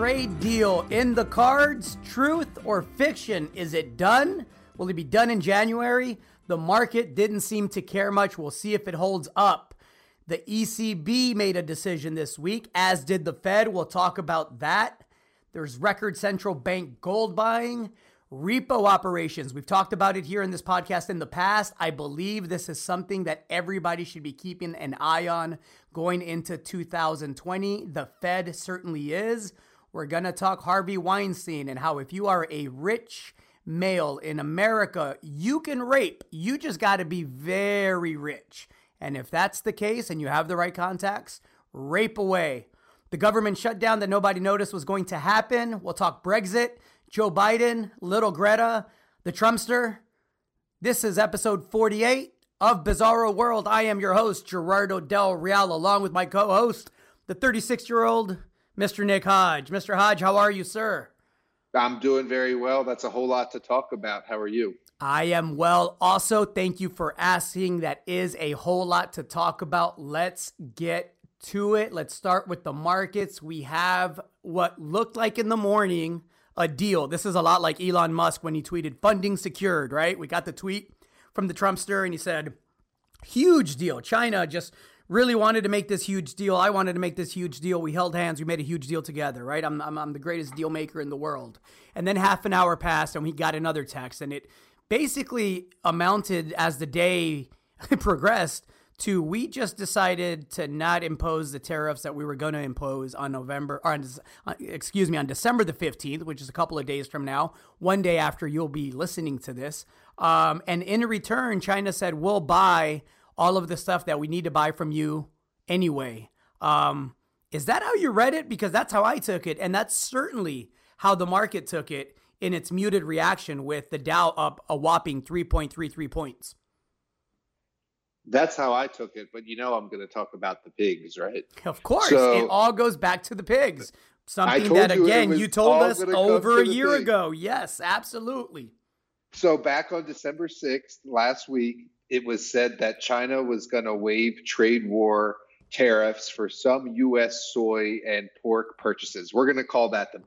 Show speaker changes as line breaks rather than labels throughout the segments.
trade deal in the cards? Truth or fiction? Is it done? Will it be done in January? The market didn't seem to care much. We'll see if it holds up. The ECB made a decision this week, as did the Fed. We'll talk about that. There's record central bank gold buying, repo operations. We've talked about it here in this podcast in the past. I believe this is something that everybody should be keeping an eye on going into 2020. The Fed certainly is. We're going to talk Harvey Weinstein and how if you are a rich male in America, you can rape. You just got to be very rich. And if that's the case and you have the right contacts, rape away. The government shutdown that nobody noticed was going to happen. We'll talk Brexit, Joe Biden, little Greta, the Trumpster. This is episode 48 of Bizarro World. I am your host, Gerardo Del Real, along with my co host, the 36 year old Mr. Nick Hodge. Mr. Hodge, how are you, sir?
I'm doing very well. That's a whole lot to talk about. How are you?
I am well. Also, thank you for asking. That is a whole lot to talk about. Let's get to it. Let's start with the markets. We have what looked like in the morning a deal. This is a lot like Elon Musk when he tweeted funding secured, right? We got the tweet from the Trumpster and he said, huge deal. China just really wanted to make this huge deal. I wanted to make this huge deal. We held hands. We made a huge deal together, right? I'm, I'm, I'm the greatest deal maker in the world. And then half an hour passed and we got another text and it basically amounted as the day progressed to we just decided to not impose the tariffs that we were going to impose on November or on, uh, excuse me on December the 15th which is a couple of days from now one day after you'll be listening to this um, and in return China said we'll buy all of the stuff that we need to buy from you anyway um, is that how you read it because that's how I took it and that's certainly how the market took it in its muted reaction with the Dow up a whopping 3.33 points
that's how I took it, but you know I'm going to talk about the pigs, right?
Of course, so, it all goes back to the pigs. Something that again you, you told us over a year ago. Yes, absolutely.
So back on December 6th last week, it was said that China was going to waive trade war tariffs for some US soy and pork purchases. We're going to call that the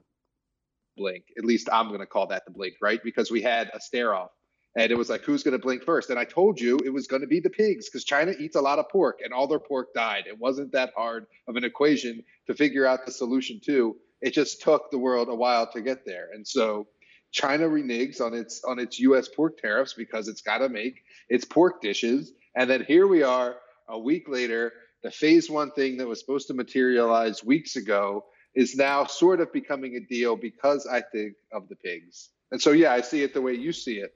blink. At least I'm going to call that the blink, right? Because we had a stare off and it was like, who's going to blink first? And I told you it was going to be the pigs because China eats a lot of pork and all their pork died. It wasn't that hard of an equation to figure out the solution to. It just took the world a while to get there. And so China reneges on its on its US pork tariffs because it's got to make its pork dishes. And then here we are a week later, the phase 1 thing that was supposed to materialize weeks ago is now sort of becoming a deal because I think of the pigs. And so yeah, I see it the way you see it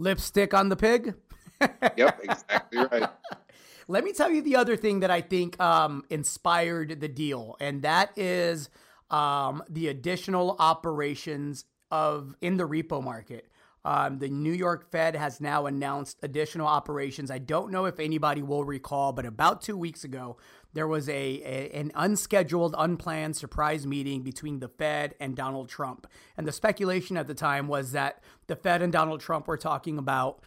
lipstick on the pig.
yep, exactly right.
Let me tell you the other thing that I think um, inspired the deal, and that is um, the additional operations of in the repo market. Um, the New York Fed has now announced additional operations. I don't know if anybody will recall, but about two weeks ago, there was a, a, an unscheduled, unplanned surprise meeting between the Fed and Donald Trump. And the speculation at the time was that the Fed and Donald Trump were talking about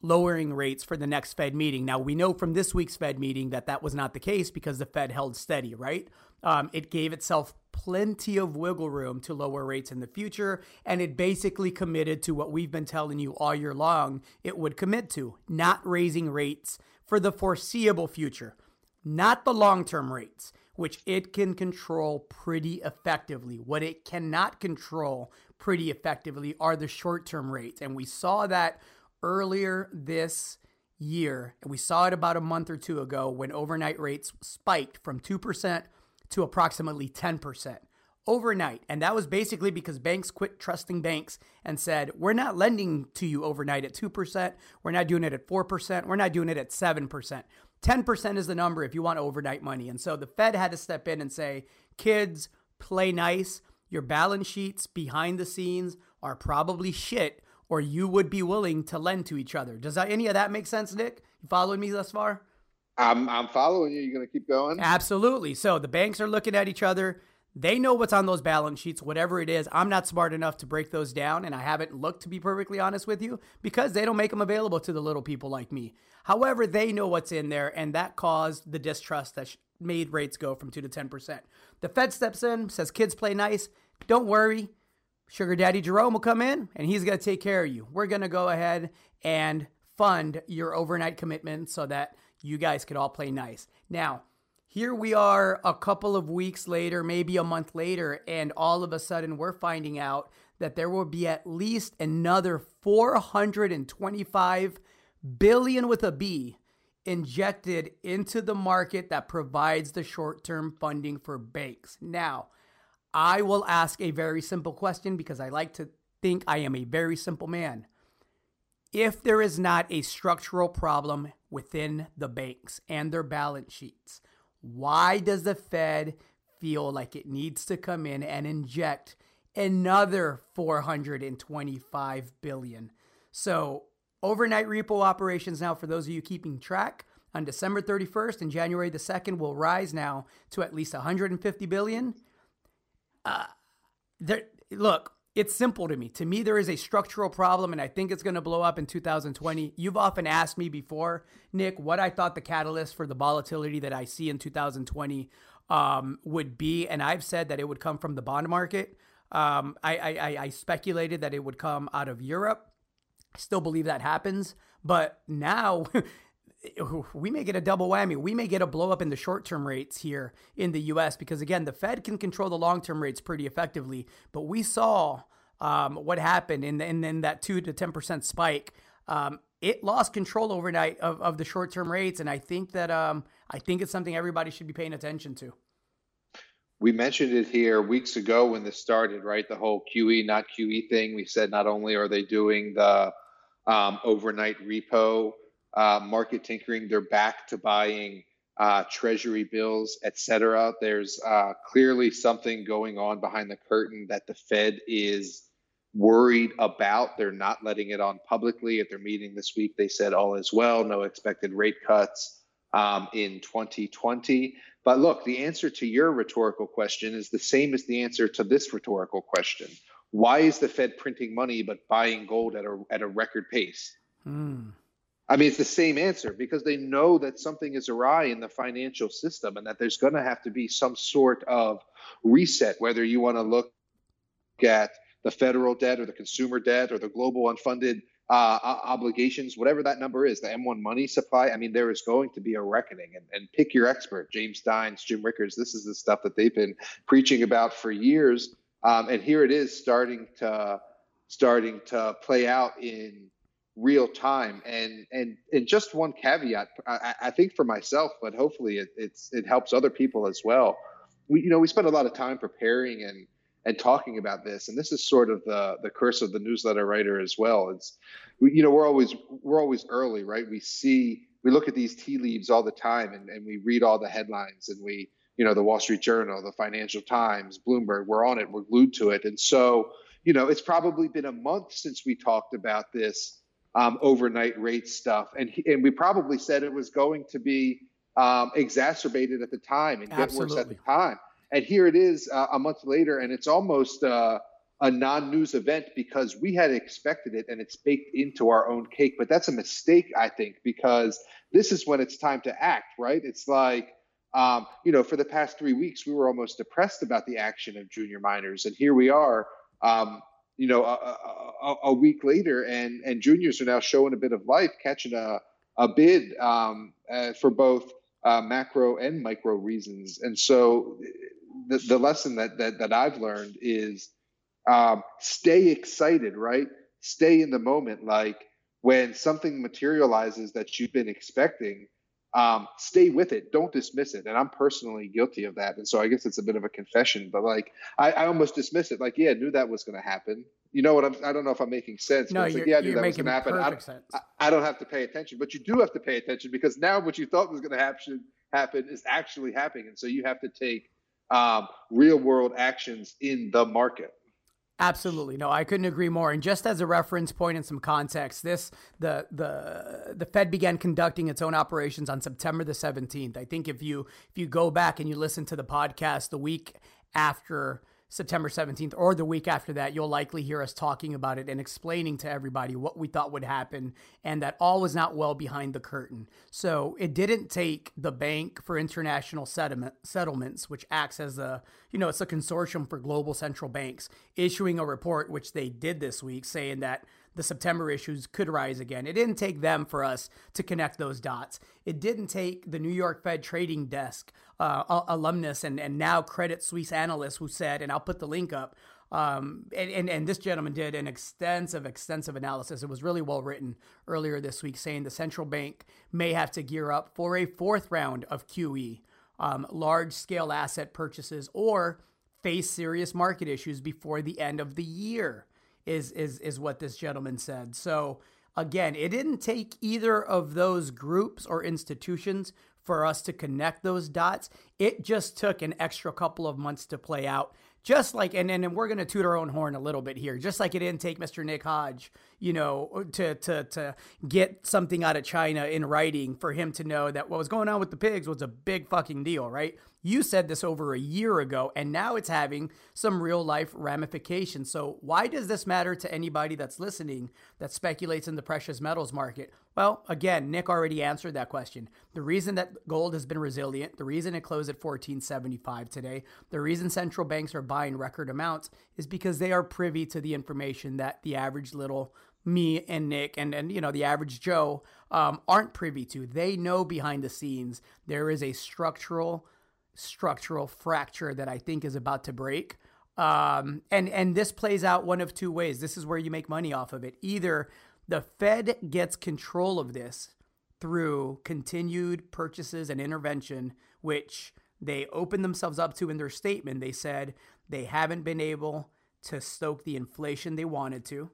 lowering rates for the next Fed meeting. Now, we know from this week's Fed meeting that that was not the case because the Fed held steady, right? Um, it gave itself plenty of wiggle room to lower rates in the future, and it basically committed to what we've been telling you all year long it would commit to not raising rates for the foreseeable future not the long term rates, which it can control pretty effectively. What it cannot control pretty effectively are the short term rates. And we saw that earlier this year. And we saw it about a month or two ago when overnight rates spiked from 2% to approximately 10% overnight. And that was basically because banks quit trusting banks and said, we're not lending to you overnight at 2%. We're not doing it at 4%. We're not doing it at 7%. 10% is the number if you want overnight money. And so the Fed had to step in and say, kids, play nice. Your balance sheets behind the scenes are probably shit, or you would be willing to lend to each other. Does that, any of that make sense, Nick? You following me thus far?
I'm, I'm following you. You're going to keep going?
Absolutely. So the banks are looking at each other. They know what's on those balance sheets, whatever it is. I'm not smart enough to break those down, and I haven't looked to be perfectly honest with you because they don't make them available to the little people like me. However, they know what's in there, and that caused the distrust that made rates go from 2 to 10%. The Fed steps in, says kids play nice. Don't worry. Sugar Daddy Jerome will come in and he's going to take care of you. We're going to go ahead and fund your overnight commitment so that you guys could all play nice. Now, here we are a couple of weeks later, maybe a month later, and all of a sudden we're finding out that there will be at least another 425 billion with a B injected into the market that provides the short-term funding for banks. Now, I will ask a very simple question because I like to think I am a very simple man. If there is not a structural problem within the banks and their balance sheets, why does the Fed feel like it needs to come in and inject another 425 billion? So, overnight repo operations now for those of you keeping track on December 31st and January the 2nd will rise now to at least 150 billion. Uh, there, look, it's simple to me. To me, there is a structural problem, and I think it's going to blow up in 2020. You've often asked me before, Nick, what I thought the catalyst for the volatility that I see in 2020 um, would be, and I've said that it would come from the bond market. Um, I, I, I speculated that it would come out of Europe. I still believe that happens, but now we may get a double whammy. We may get a blow up in the short term rates here in the US because, again, the Fed can control the long term rates pretty effectively. But we saw um, what happened in, in, in, that 2 to 10% spike. Um, it lost control overnight of, of the short term rates. And I think that um, I think it's something everybody should be paying attention to.
We mentioned it here weeks ago when this started, right? The whole QE, not QE thing. We said not only are they doing the um, overnight repo uh, market tinkering. They're back to buying uh, treasury bills, et cetera. There's uh, clearly something going on behind the curtain that the Fed is worried about. They're not letting it on publicly. At their meeting this week, they said all is well, no expected rate cuts um, in 2020. But look, the answer to your rhetorical question is the same as the answer to this rhetorical question. Why is the Fed printing money but buying gold at a, at a record pace? Mm. I mean, it's the same answer because they know that something is awry in the financial system and that there's going to have to be some sort of reset, whether you want to look at the federal debt or the consumer debt or the global unfunded uh, obligations, whatever that number is, the M1 money supply. I mean, there is going to be a reckoning. And, and pick your expert, James Steins, Jim Rickards. This is the stuff that they've been preaching about for years. Um, and here it is starting to starting to play out in real time. And and and just one caveat, I, I think for myself, but hopefully it, it's it helps other people as well. We you know we spend a lot of time preparing and and talking about this, and this is sort of the the curse of the newsletter writer as well. It's you know we're always we're always early, right? We see we look at these tea leaves all the time, and, and we read all the headlines, and we you know the Wall Street Journal, the Financial Times, Bloomberg, we're on it, we're glued to it, and so you know it's probably been a month since we talked about this um, overnight rate stuff, and he, and we probably said it was going to be um, exacerbated at the time and get Absolutely. worse at the time. And here it is uh, a month later, and it's almost uh, a non-news event because we had expected it, and it's baked into our own cake. But that's a mistake, I think, because this is when it's time to act, right? It's like um, you know, for the past three weeks, we were almost depressed about the action of junior miners, and here we are, um, you know, a, a, a, week later, and and juniors are now showing a bit of life, catching a a bid um, uh, for both uh, macro and micro reasons. And so, the, the lesson that, that that I've learned is um, stay excited, right? Stay in the moment. Like when something materializes that you've been expecting, um, stay with it. Don't dismiss it. And I'm personally guilty of that. And so I guess it's a bit of a confession, but like I, I almost dismiss it. Like, yeah, I knew that was going to happen. You know what I'm, I don't know if I'm making sense.
No, you're,
like, yeah, I
knew that was
going to happen. I, I, I, don't have to pay attention, but you do have to pay attention because now what you thought was going to happen happen is actually happening. And so you have to take um, real world actions in the market.
Absolutely. No, I couldn't agree more. And just as a reference point and some context, this the the the Fed began conducting its own operations on September the 17th. I think if you if you go back and you listen to the podcast the week after September 17th or the week after that, you'll likely hear us talking about it and explaining to everybody what we thought would happen and that all was not well behind the curtain. So it didn't take the Bank for International Settlement, Settlements, which acts as a, you know, it's a consortium for global central banks, issuing a report, which they did this week, saying that the September issues could rise again. It didn't take them for us to connect those dots. It didn't take the New York Fed trading desk uh, alumnus and, and now Credit Suisse analyst who said, and I'll put the link up, um, and, and, and this gentleman did an extensive, extensive analysis. It was really well written earlier this week, saying the central bank may have to gear up for a fourth round of QE, um, large scale asset purchases, or face serious market issues before the end of the year is is is what this gentleman said. So again, it didn't take either of those groups or institutions for us to connect those dots. It just took an extra couple of months to play out just like and, and we're going to toot our own horn a little bit here just like it didn't take mr nick hodge you know to to to get something out of china in writing for him to know that what was going on with the pigs was a big fucking deal right? You said this over a year ago and now it's having some real life ramifications. So why does this matter to anybody that's listening that speculates in the precious metals market? Well, again, Nick already answered that question. The reason that gold has been resilient, the reason it closed at 1475 today, the reason central banks are buying record amounts is because they are privy to the information that the average little me and Nick and and you know the average Joe um, aren't privy to. They know behind the scenes there is a structural structural fracture that I think is about to break. Um, and and this plays out one of two ways. This is where you make money off of it. Either the Fed gets control of this through continued purchases and intervention, which they opened themselves up to in their statement. They said they haven't been able to stoke the inflation they wanted to,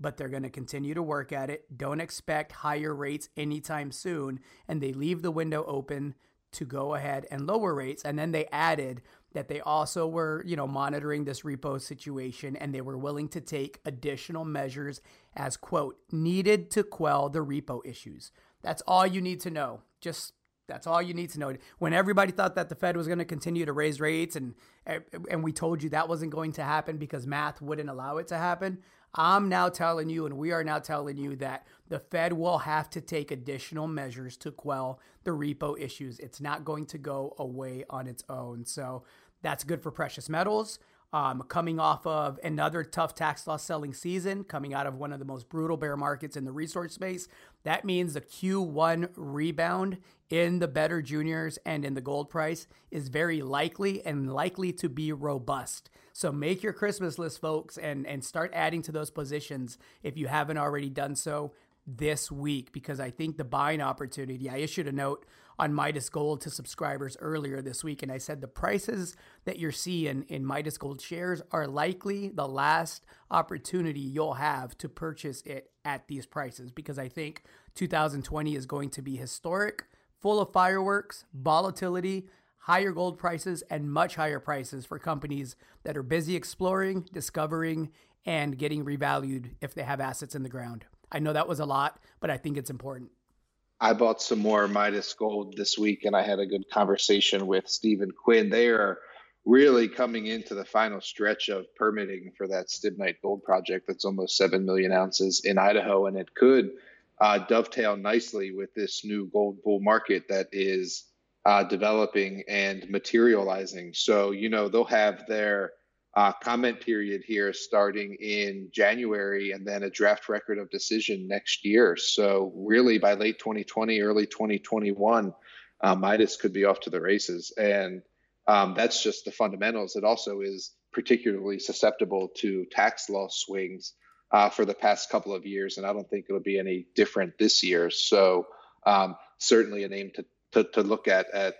but they're going to continue to work at it. Don't expect higher rates anytime soon. And they leave the window open to go ahead and lower rates. And then they added that they also were, you know, monitoring this repo situation and they were willing to take additional measures as quote needed to quell the repo issues. That's all you need to know. Just that's all you need to know. When everybody thought that the Fed was going to continue to raise rates and eh, and we told you that wasn't going to happen because math wouldn't allow it to happen, I'm now telling you and we are now telling you that the Fed will have to take additional measures to quell the repo issues. It's not going to go away on its own. So that's good for precious metals. Um, coming off of another tough tax loss selling season, coming out of one of the most brutal bear markets in the resource space. That means the Q1 rebound in the better juniors and in the gold price is very likely and likely to be robust. So make your Christmas list, folks, and, and start adding to those positions if you haven't already done so this week because I think the buying opportunity. I issued a note on Midas Gold to subscribers earlier this week, and I said the prices that you're seeing in Midas Gold shares are likely the last opportunity you'll have to purchase it at these prices because I think 2020 is going to be historic, full of fireworks, volatility, higher gold prices, and much higher prices for companies that are busy exploring, discovering, and getting revalued if they have assets in the ground. I know that was a lot, but I think it's important.
I bought some more Midas Gold this week, and I had a good conversation with Stephen Quinn. They are really coming into the final stretch of permitting for that Stibnite Gold project. That's almost seven million ounces in Idaho, and it could uh, dovetail nicely with this new gold bull market that is uh, developing and materializing. So you know they'll have their uh, comment period here starting in January and then a draft record of decision next year. So, really, by late 2020, early 2021, uh, Midas could be off to the races. And um, that's just the fundamentals. It also is particularly susceptible to tax loss swings uh, for the past couple of years. And I don't think it'll be any different this year. So, um, certainly a name to, to, to look at at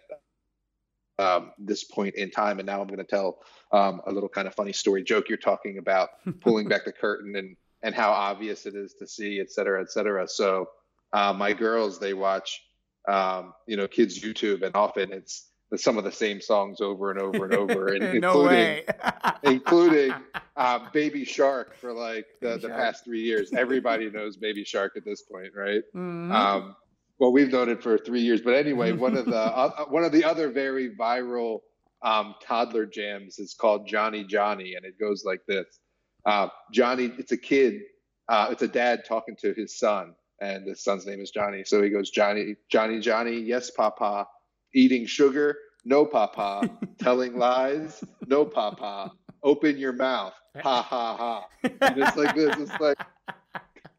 um, this point in time. And now I'm going to tell um, a little kind of funny story joke. You're talking about pulling back the curtain and and how obvious it is to see, et cetera, et cetera. So uh, my girls, they watch, um, you know, kids YouTube, and often it's some of the same songs over and over and over, and
no
including including uh, Baby Shark for like the, the past three years. Everybody knows Baby Shark at this point, right? Mm-hmm. Um, well, we've known it for three years, but anyway, one of the uh, one of the other very viral um, toddler jams is called Johnny Johnny, and it goes like this: uh, Johnny, it's a kid, uh, it's a dad talking to his son, and the son's name is Johnny. So he goes, Johnny, Johnny, Johnny, yes, Papa, eating sugar, no, Papa, telling lies, no, Papa, open your mouth, ha ha ha. And it's like this. It's like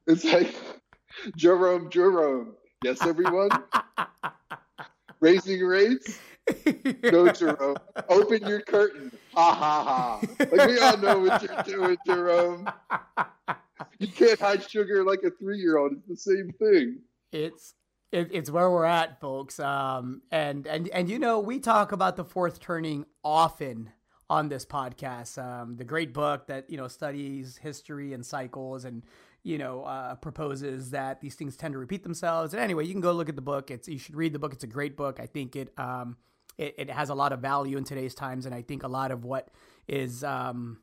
it's like Jerome, Jerome. Yes, everyone. Raising rates. No, Jerome. Open your curtain. Ha ha ha. Like we all know what you're doing, Jerome. You can't hide sugar like a three-year-old. It's the same thing.
It's it, it's where we're at, folks. Um, and and and you know we talk about the fourth turning often on this podcast. Um, the great book that you know studies history and cycles and you know uh, proposes that these things tend to repeat themselves. And anyway, you can go look at the book. It's you should read the book. It's a great book. I think it um, it, it has a lot of value in today's times, and I think a lot of what is um,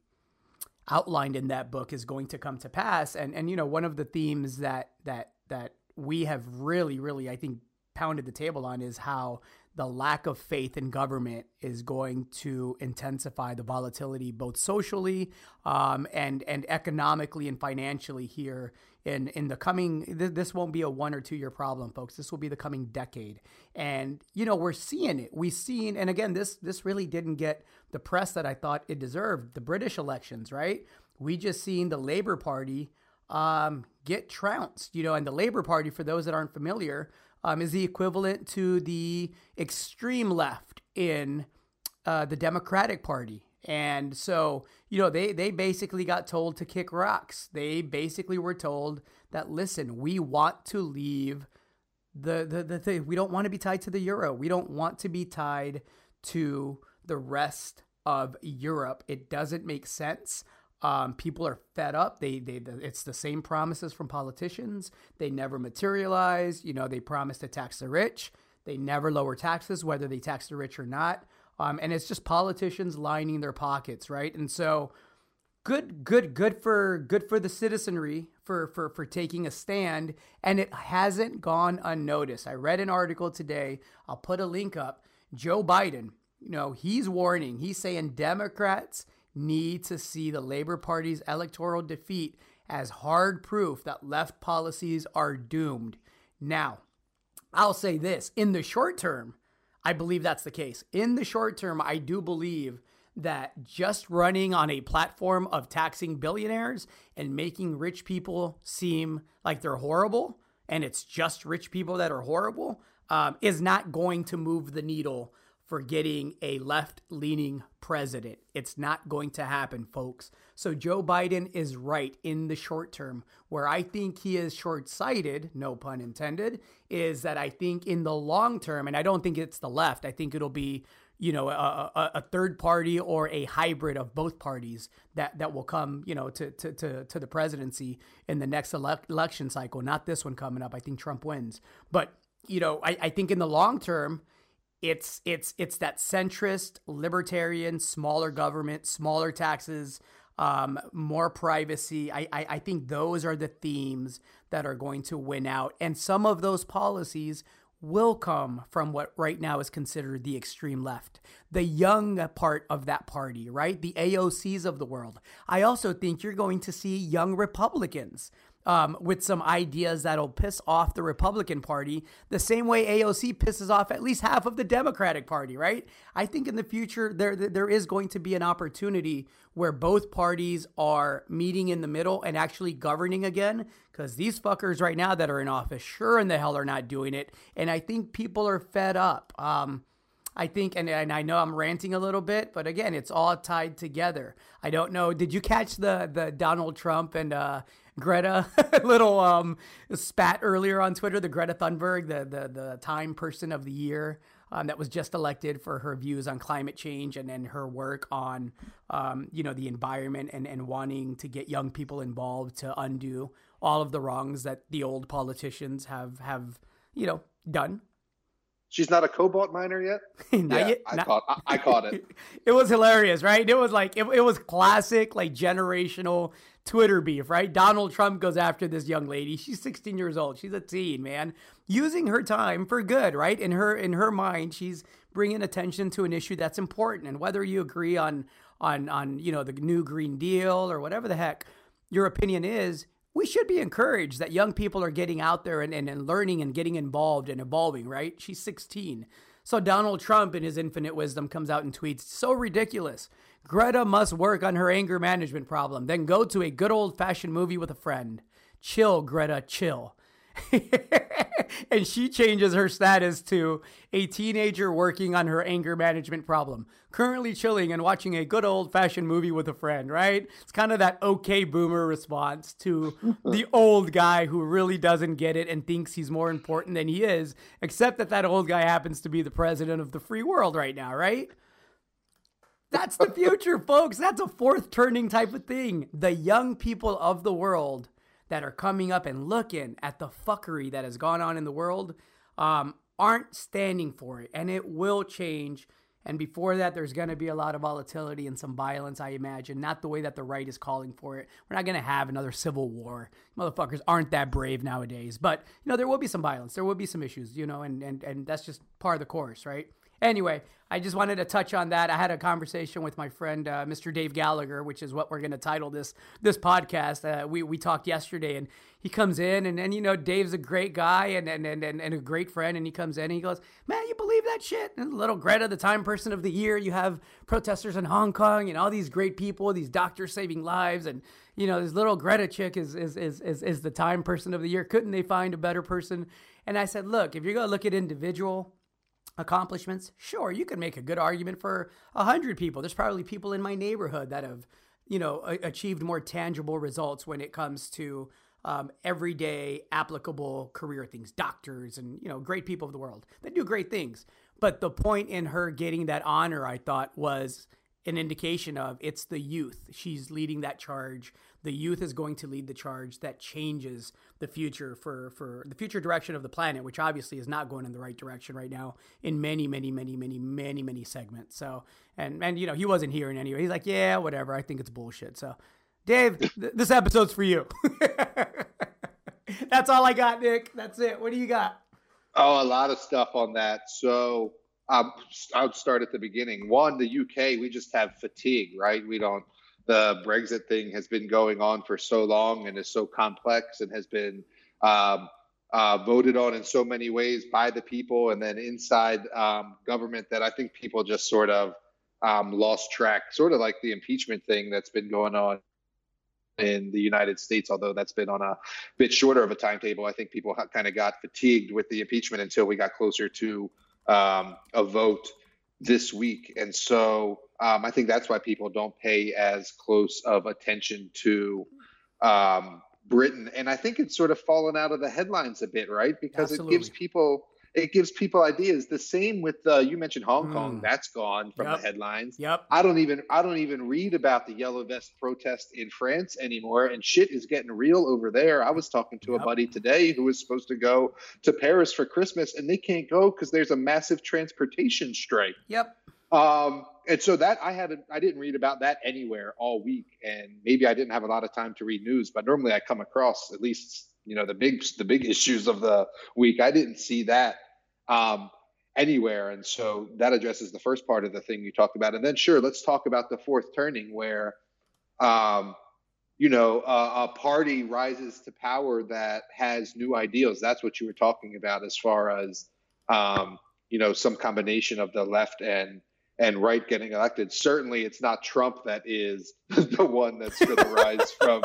outlined in that book is going to come to pass. And and you know one of the themes that that that we have really really I think pounded the table on is how the lack of faith in government is going to intensify the volatility both socially um, and and economically and financially here in in the coming th- this won't be a one or two year problem folks. This will be the coming decade. And you know we're seeing it. We've seen and again this this really didn't get the press that I thought it deserved the British elections right? We just seen the Labor Party um, get trounced you know and the Labor Party for those that aren't familiar um, is the equivalent to the extreme left in uh, the Democratic Party. And so, you know, they, they basically got told to kick rocks. They basically were told that, listen, we want to leave the, the, the thing. We don't want to be tied to the euro. We don't want to be tied to the rest of Europe. It doesn't make sense. Um, people are fed up. They, they, it's the same promises from politicians. They never materialize. You know, they promise to tax the rich. They never lower taxes, whether they tax the rich or not. Um, and it's just politicians lining their pockets, right? And so, good, good, good for good for the citizenry for for for taking a stand, and it hasn't gone unnoticed. I read an article today. I'll put a link up. Joe Biden, you know, he's warning. He's saying Democrats need to see the Labor Party's electoral defeat as hard proof that left policies are doomed. Now, I'll say this in the short term, I believe that's the case. In the short term, I do believe that just running on a platform of taxing billionaires and making rich people seem like they're horrible and it's just rich people that are horrible um, is not going to move the needle for getting a left leaning president. It's not going to happen, folks. So Joe Biden is right in the short term. Where I think he is short sighted, no pun intended, is that I think in the long term, and I don't think it's the left, I think it'll be you know, a, a, a, third party or a hybrid of both parties that, that will come, you know, to, to, to, to the presidency in the next ele- election cycle. Not this one coming up. I think Trump wins. But, you know, I, I think in the long term, it's it's it's that centrist, libertarian, smaller government, smaller taxes, um, more privacy. I, I I think those are the themes that are going to win out, and some of those policies will come from what right now is considered the extreme left, the young part of that party, right? The AOCs of the world. I also think you're going to see young Republicans um, with some ideas that'll piss off the Republican Party the same way AOC pisses off at least half of the Democratic Party, right? I think in the future there there is going to be an opportunity where both parties are meeting in the middle and actually governing again because these fuckers right now that are in office sure in the hell are not doing it and I think people are fed up. Um, I think, and, and I know I'm ranting a little bit, but again, it's all tied together. I don't know. Did you catch the the Donald Trump and uh, Greta little um, spat earlier on Twitter? The Greta Thunberg, the the the Time Person of the Year. Um, that was just elected for her views on climate change and then her work on, um, you know, the environment and, and wanting to get young people involved to undo all of the wrongs that the old politicians have have, you know, done.
She's not a cobalt miner yet. yeah, yet, I, not, caught, I, I, caught it.
it was hilarious, right? It was like it, it was classic, like generational Twitter beef, right? Donald Trump goes after this young lady. She's 16 years old. She's a teen, man, using her time for good, right? In her in her mind, she's bringing attention to an issue that's important. And whether you agree on on on you know the new Green Deal or whatever the heck your opinion is, we should be encouraged that young people are getting out there and, and, and learning and getting involved and evolving. Right? She's 16. So Donald Trump, in his infinite wisdom, comes out and tweets, "So ridiculous." Greta must work on her anger management problem, then go to a good old fashioned movie with a friend. Chill, Greta, chill. and she changes her status to a teenager working on her anger management problem. Currently chilling and watching a good old fashioned movie with a friend, right? It's kind of that okay boomer response to the old guy who really doesn't get it and thinks he's more important than he is, except that that old guy happens to be the president of the free world right now, right? That's the future, folks. That's a fourth turning type of thing. The young people of the world that are coming up and looking at the fuckery that has gone on in the world um, aren't standing for it. And it will change. And before that, there's going to be a lot of volatility and some violence, I imagine. Not the way that the right is calling for it. We're not going to have another civil war. Motherfuckers aren't that brave nowadays. But, you know, there will be some violence. There will be some issues, you know, and, and, and that's just part of the course, right? Anyway, I just wanted to touch on that. I had a conversation with my friend uh, Mr. Dave Gallagher, which is what we're going to title this this podcast. Uh, we we talked yesterday, and he comes in, and and you know Dave's a great guy and and and and a great friend, and he comes in, and he goes, "Man, you believe that shit?" And little Greta, the Time Person of the Year. You have protesters in Hong Kong, and all these great people, these doctors saving lives, and you know this little Greta chick is is is is, is the Time Person of the Year. Couldn't they find a better person? And I said, look, if you're going to look at individual accomplishments, sure, you could make a good argument for a hundred people. There's probably people in my neighborhood that have, you know, a- achieved more tangible results when it comes to um, everyday applicable career things, doctors and you know great people of the world that do great things. But the point in her getting that honor, I thought, was an indication of it's the youth. She's leading that charge. The youth is going to lead the charge that changes the future for for the future direction of the planet, which obviously is not going in the right direction right now in many, many, many, many, many, many segments. So and and you know he wasn't here in any way. He's like, yeah, whatever. I think it's bullshit. So, Dave, th- this episode's for you. That's all I got, Nick. That's it. What do you got?
Oh, a lot of stuff on that. So um, I'll start at the beginning. One, the UK, we just have fatigue, right? We don't. The Brexit thing has been going on for so long and is so complex and has been um, uh, voted on in so many ways by the people and then inside um, government that I think people just sort of um, lost track, sort of like the impeachment thing that's been going on in the United States, although that's been on a bit shorter of a timetable. I think people kind of got fatigued with the impeachment until we got closer to um, a vote this week. And so um, I think that's why people don't pay as close of attention to um, Britain. And I think it's sort of fallen out of the headlines a bit, right? Because Absolutely. it gives people it gives people ideas. The same with uh, you mentioned Hong Kong. Mm. That's gone from yep. the headlines.
Yep.
I don't even I don't even read about the yellow vest protest in France anymore, and shit is getting real over there. I was talking to yep. a buddy today who was supposed to go to Paris for Christmas, and they can't go because there's a massive transportation strike.
Yep.
Um, and so that I haven't I didn't read about that anywhere all week, and maybe I didn't have a lot of time to read news, but normally I come across at least you know the big the big issues of the week. I didn't see that um, anywhere, and so that addresses the first part of the thing you talked about. And then sure, let's talk about the fourth turning, where um, you know a, a party rises to power that has new ideals. That's what you were talking about as far as um, you know some combination of the left and and right getting elected. Certainly, it's not Trump that is the one that's going to rise from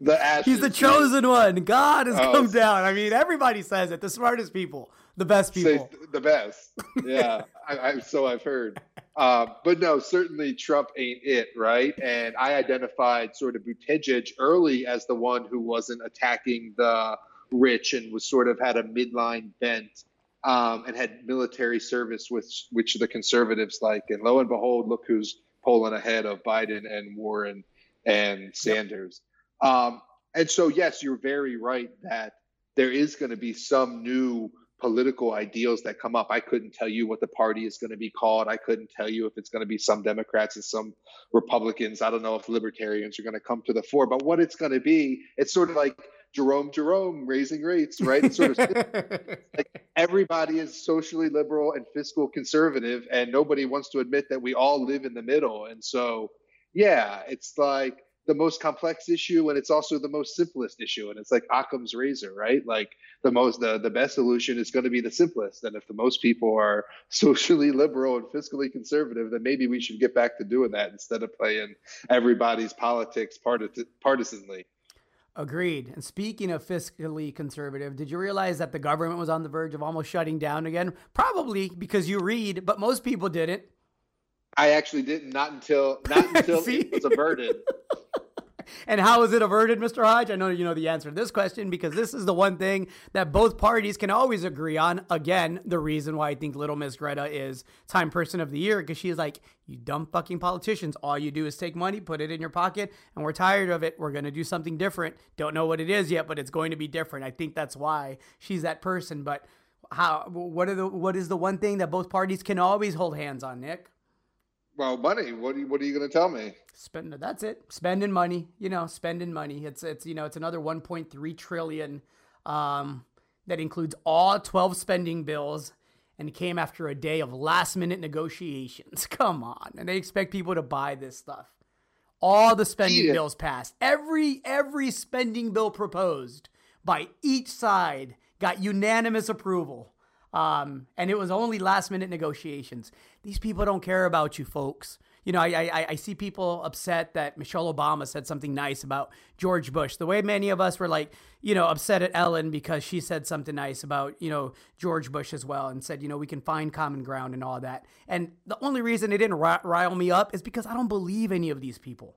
the ashes.
He's the chosen one. God has oh, come down. I mean, everybody says it. The smartest people, the best people,
the best. Yeah, I, I, so I've heard. Uh, but no, certainly Trump ain't it, right? And I identified sort of Buttigieg early as the one who wasn't attacking the rich and was sort of had a midline bent um, and had military service, which which the conservatives like. And lo and behold, look who's polling ahead of Biden and Warren and Sanders. Yep. Um, and so, yes, you're very right that there is going to be some new political ideals that come up. I couldn't tell you what the party is going to be called. I couldn't tell you if it's going to be some Democrats and some Republicans. I don't know if libertarians are going to come to the fore, but what it's going to be, it's sort of like Jerome Jerome raising rates, right? sort of like everybody is socially liberal and fiscal conservative, and nobody wants to admit that we all live in the middle. And so, yeah, it's like the most complex issue and it's also the most simplest issue and it's like occam's razor right like the most the, the best solution is going to be the simplest and if the most people are socially liberal and fiscally conservative then maybe we should get back to doing that instead of playing everybody's politics partisanly
Agreed. And speaking of fiscally conservative, did you realize that the government was on the verge of almost shutting down again? Probably because you read, but most people didn't.
I actually didn't. Not until not until it was averted.
and how is it averted, Mr. Hodge? I know you know the answer to this question because this is the one thing that both parties can always agree on. Again, the reason why I think Little Miss Greta is Time Person of the Year because she's like, you dumb fucking politicians. All you do is take money, put it in your pocket, and we're tired of it. We're going to do something different. Don't know what it is yet, but it's going to be different. I think that's why she's that person. But how? What are the? What is the one thing that both parties can always hold hands on, Nick?
Well, money. What are you, what are you going to tell me?
Spend that's it. Spending money. You know, spending money. It's it's you know it's another 1.3 trillion. Um, that includes all 12 spending bills and came after a day of last minute negotiations. Come on, and they expect people to buy this stuff. All the spending bills passed. Every every spending bill proposed by each side got unanimous approval. Um, and it was only last minute negotiations. These people don't care about you, folks. You know, I, I, I see people upset that Michelle Obama said something nice about George Bush. The way many of us were like, you know, upset at Ellen because she said something nice about, you know, George Bush as well and said, you know, we can find common ground and all that. And the only reason it didn't rile me up is because I don't believe any of these people.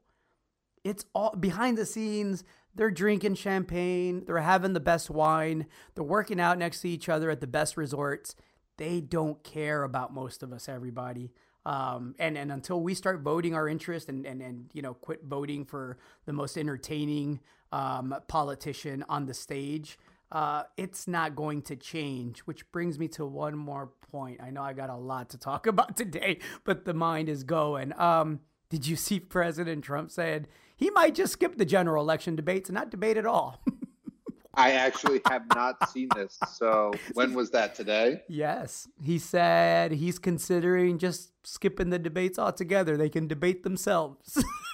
It's all behind the scenes. They're drinking champagne, they're having the best wine, they're working out next to each other at the best resorts. They don't care about most of us, everybody. Um, and, and until we start voting our interest and, and, and, you know, quit voting for the most entertaining um, politician on the stage, uh, it's not going to change. Which brings me to one more point. I know I got a lot to talk about today, but the mind is going. Um, did you see President Trump said he might just skip the general election debates and not debate at all?
I actually have not seen this. So when was that today?
Yes. He said he's considering just skipping the debates altogether. They can debate themselves.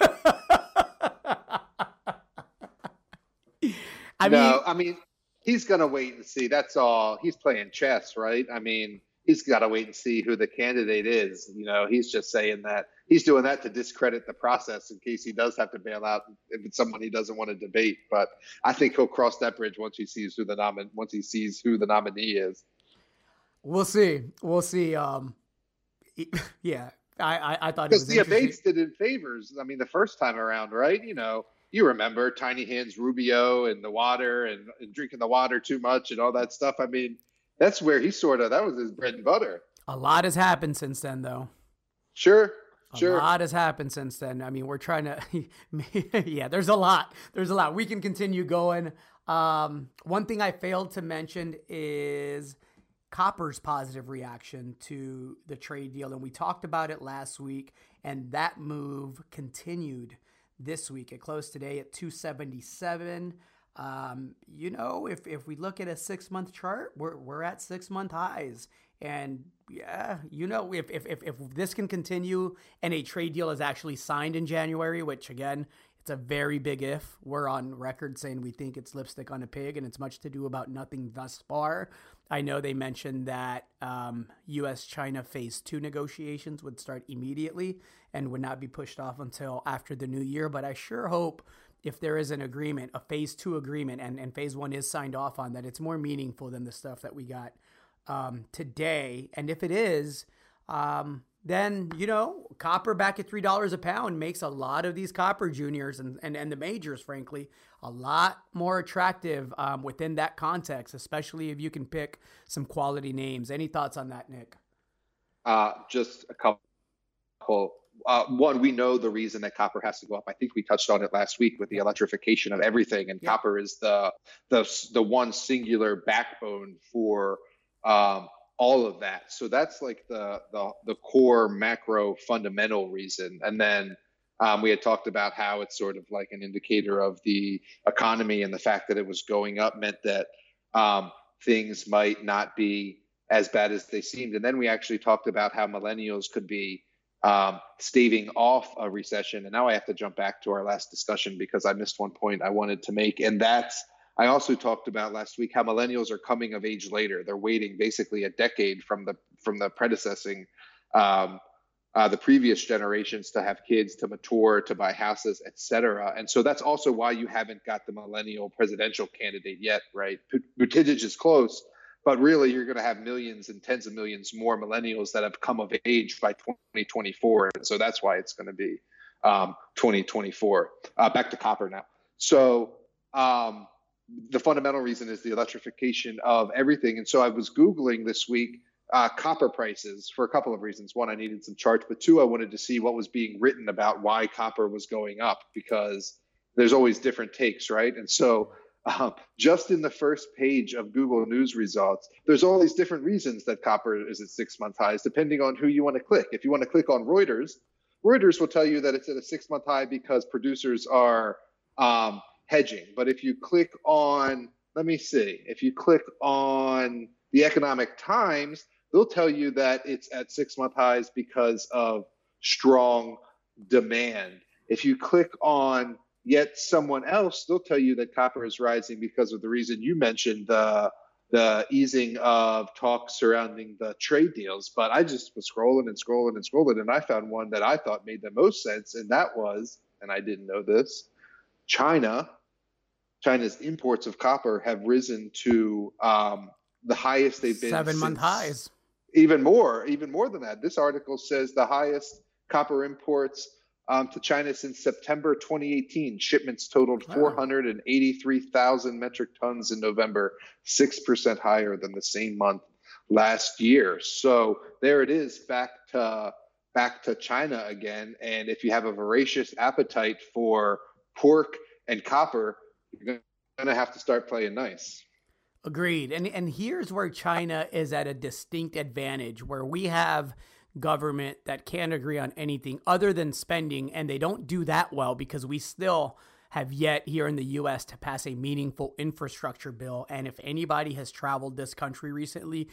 I no, mean, I mean, he's going to wait and see. That's all. He's playing chess, right? I mean, he's got to wait and see who the candidate is. You know, he's just saying that he's doing that to discredit the process in case he does have to bail out if it's someone he doesn't want to debate. But I think he'll cross that bridge once he sees who the nomin once he sees who the nominee is.
We'll see. We'll see. Um, yeah, I I, I thought because
the debates did in favors. I mean, the first time around, right? You know. You remember Tiny Hands Rubio and the water and, and drinking the water too much and all that stuff. I mean, that's where he sort of that was his bread and butter.
A lot has happened since then, though.
Sure,
a
sure.
lot has happened since then. I mean, we're trying to, yeah, there's a lot. There's a lot. We can continue going. Um, one thing I failed to mention is Copper's positive reaction to the trade deal. And we talked about it last week, and that move continued this week. It closed today at 277. Um, you know, if, if we look at a six month chart, we're, we're at six month highs. And yeah, you know, if, if, if, if this can continue and a trade deal is actually signed in January, which again, it's a very big if. We're on record saying we think it's lipstick on a pig and it's much to do about nothing thus far. I know they mentioned that um, US China phase two negotiations would start immediately and would not be pushed off until after the new year, but I sure hope if there is an agreement, a phase two agreement, and, and phase one is signed off on, that it's more meaningful than the stuff that we got um, today. And if it is, um, then, you know, copper back at $3 a pound makes a lot of these copper juniors and, and, and the majors, frankly, a lot more attractive um, within that context, especially if you can pick some quality names. Any thoughts on that, Nick?
Uh, just a couple uh, one, we know the reason that copper has to go up. I think we touched on it last week with the electrification of everything, and yeah. copper is the the the one singular backbone for um, all of that. So that's like the the the core macro fundamental reason, and then Um, we had talked about how it's sort of like an indicator of the economy, and the fact that it was going up meant that um, things might not be as bad as they seemed. And then we actually talked about how millennials could be um, staving off a recession. And now I have to jump back to our last discussion because I missed one point I wanted to make, and that's I also talked about last week how millennials are coming of age later. They're waiting basically a decade from the from the predecessing um, uh, the previous generations to have kids, to mature, to buy houses, et cetera. And so that's also why you haven't got the millennial presidential candidate yet, right? Buttigieg is close, but really you're going to have millions and tens of millions more millennials that have come of age by 2024. And so that's why it's going to be um, 2024. Uh, back to copper now. So um, the fundamental reason is the electrification of everything. And so I was Googling this week uh, copper prices for a couple of reasons. One, I needed some charts, but two, I wanted to see what was being written about why copper was going up because there's always different takes, right? And so, um, just in the first page of Google News results, there's all these different reasons that copper is at six month highs, depending on who you want to click. If you want to click on Reuters, Reuters will tell you that it's at a six month high because producers are um, hedging. But if you click on, let me see, if you click on the Economic Times, they'll tell you that it's at six month highs because of strong demand. If you click on yet someone else, they'll tell you that copper is rising because of the reason you mentioned the the easing of talks surrounding the trade deals. But I just was scrolling and scrolling and scrolling, and I found one that I thought made the most sense, and that was, and I didn't know this, China. China's imports of copper have risen to um, the highest they've been
seven month highs
even more, even more than that. This article says the highest copper imports um, to China since September 2018. Shipments totaled wow. 483,000 metric tons in November, 6% higher than the same month last year. So there it is, back to back to China again. And if you have a voracious appetite for pork and copper, you're going to have to start playing nice.
Agreed. And and here's where China is at a distinct advantage where we have government that can't agree on anything other than spending and they don't do that well because we still have yet here in the US to pass a meaningful infrastructure bill and if anybody has traveled this country recently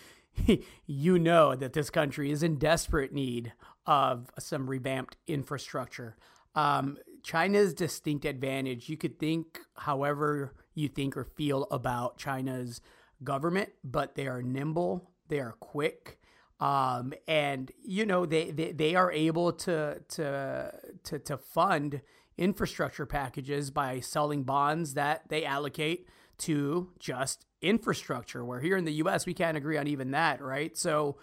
you know that this country is in desperate need of some revamped infrastructure. Um, China's distinct advantage, you could think however you think or feel about China's government, but they are nimble, they are quick. Um, and you know they, they they are able to to to to fund infrastructure packages by selling bonds that they allocate to just infrastructure. Where here in the U.S. we can't agree on even that, right? So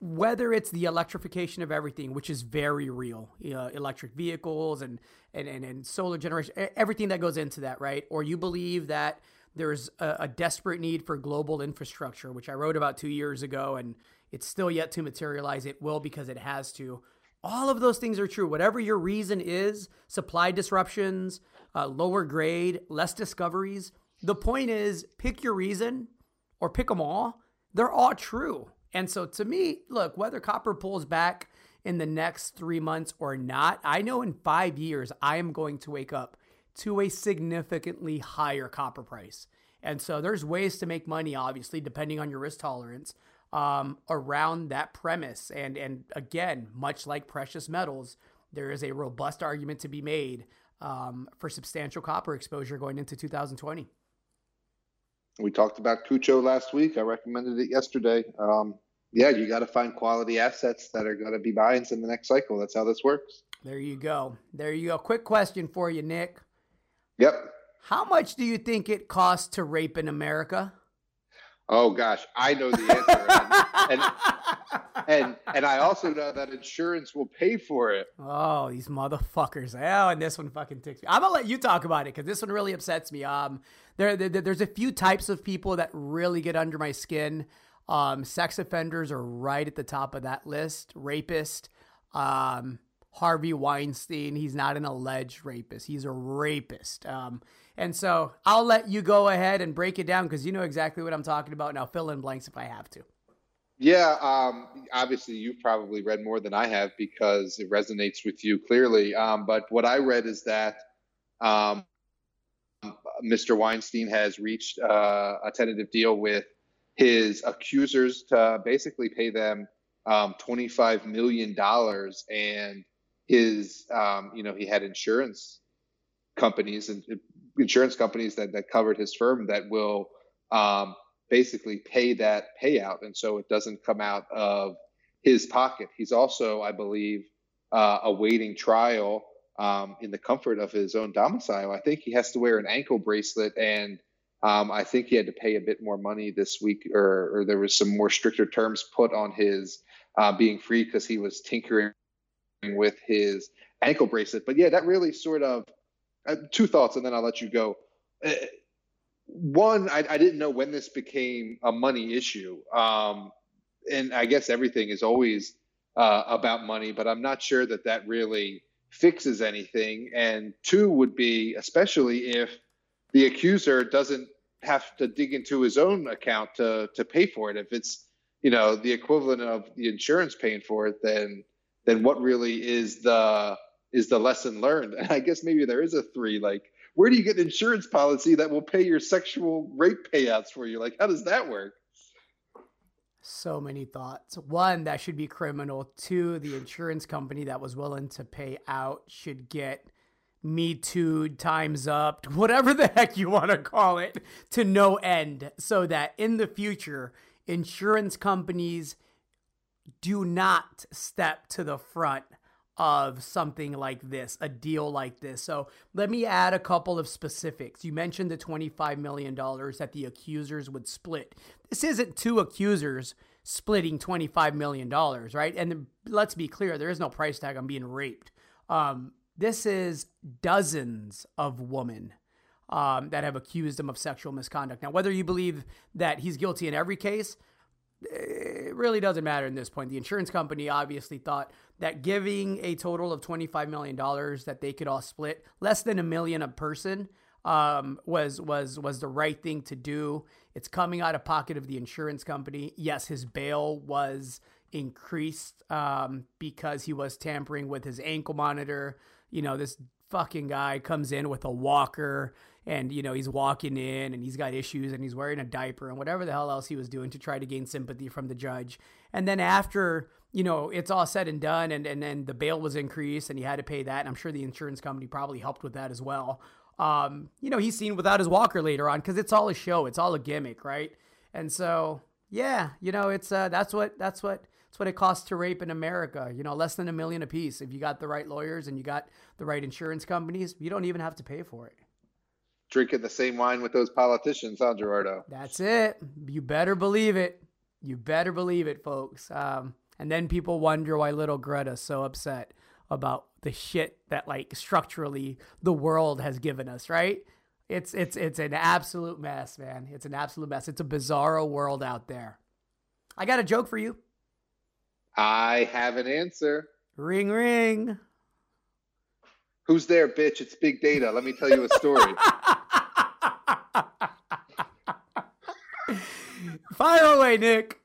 whether it's the electrification of everything, which is very real, electric vehicles and, and, and, and, solar generation, everything that goes into that, right? Or you believe that there's a, a, desperate need for global infrastructure, which I wrote about two years ago, and it's still yet to materialize. It will because it has to. All of those things are true. Whatever your reason is, supply disruptions, uh, lower grade, less discoveries. The point is, pick your reason or pick them all. They're all true and so to me, look, whether copper pulls back in the next three months or not, I know in five years I am going to wake up to a significantly higher copper price. And so there's ways to make money, obviously, depending on your risk tolerance um, around that premise. And and again, much like precious metals, there is a robust argument to be made um, for substantial copper exposure going into 2020.
We talked about Kutcho last week. I recommended it yesterday. Um, yeah, you got to find quality assets that are going to be buy-ins in the next cycle. That's how this works.
There you go. There you go. Quick question for you, Nick.
Yep.
How much do you think it costs to rape in America?
Oh gosh, I know the answer, and, and, and and I also know that insurance will pay for it.
Oh, these motherfuckers! Oh, and this one fucking ticks me. I'm gonna let you talk about it because this one really upsets me. Um, there, there, there's a few types of people that really get under my skin. Um, sex offenders are right at the top of that list. Rapist, um, Harvey Weinstein. He's not an alleged rapist. He's a rapist. Um, and so I'll let you go ahead and break it down because you know exactly what I'm talking about. Now fill in blanks if I have to.
Yeah, um, obviously you've probably read more than I have because it resonates with you clearly. Um, but what I read is that um, Mr. Weinstein has reached uh, a tentative deal with his accusers to basically pay them um, $25 million. And his, um, you know, he had insurance companies and insurance companies that, that covered his firm that will um, basically pay that payout. And so it doesn't come out of his pocket. He's also, I believe, uh, awaiting trial um, in the comfort of his own domicile. I think he has to wear an ankle bracelet, and um, I think he had to pay a bit more money this week, or, or there was some more stricter terms put on his uh, being free because he was tinkering with his ankle bracelet. But yeah, that really sort of uh, two thoughts, and then I'll let you go. Uh, one, I, I, didn't know when this became a money issue, um, and I guess everything is always uh, about money, but I'm not sure that that really fixes anything. And two would be, especially if the accuser doesn't have to dig into his own account to to pay for it. If it's you know the equivalent of the insurance paying for it, then then what really is the is the lesson learned? And I guess maybe there is a three. Like, where do you get an insurance policy that will pay your sexual rape payouts for you? Like, how does that work?
So many thoughts. One, that should be criminal. Two, the insurance company that was willing to pay out should get me too times up, whatever the heck you want to call it, to no end, so that in the future, insurance companies do not step to the front of something like this, a deal like this. So let me add a couple of specifics. You mentioned the $25 million that the accusers would split. This isn't two accusers splitting $25 million, right? And let's be clear, there is no price tag on being raped. Um, this is dozens of women um, that have accused him of sexual misconduct. Now, whether you believe that he's guilty in every case, it really doesn't matter in this point. The insurance company obviously thought that giving a total of $25 million that they could all split, less than a million a person, um, was was was the right thing to do. It's coming out of pocket of the insurance company. Yes, his bail was increased um, because he was tampering with his ankle monitor. You know, this fucking guy comes in with a walker and you know he's walking in and he's got issues and he's wearing a diaper and whatever the hell else he was doing to try to gain sympathy from the judge and then after you know it's all said and done and and then the bail was increased and he had to pay that and i'm sure the insurance company probably helped with that as well um you know he's seen without his walker later on because it's all a show it's all a gimmick right and so yeah you know it's uh that's what that's what that's what it costs to rape in America. You know, less than a million a piece. If you got the right lawyers and you got the right insurance companies, you don't even have to pay for it
drinking the same wine with those politicians, huh, Gerardo?
That's it. You better believe it. You better believe it, folks. Um, and then people wonder why little Greta's so upset about the shit that like structurally the world has given us, right? It's it's it's an absolute mess, man. It's an absolute mess. It's a bizarro world out there. I got a joke for you.
I have an answer.
Ring ring.
Who's there, bitch? It's big data. Let me tell you a story.
Fire away, Nick.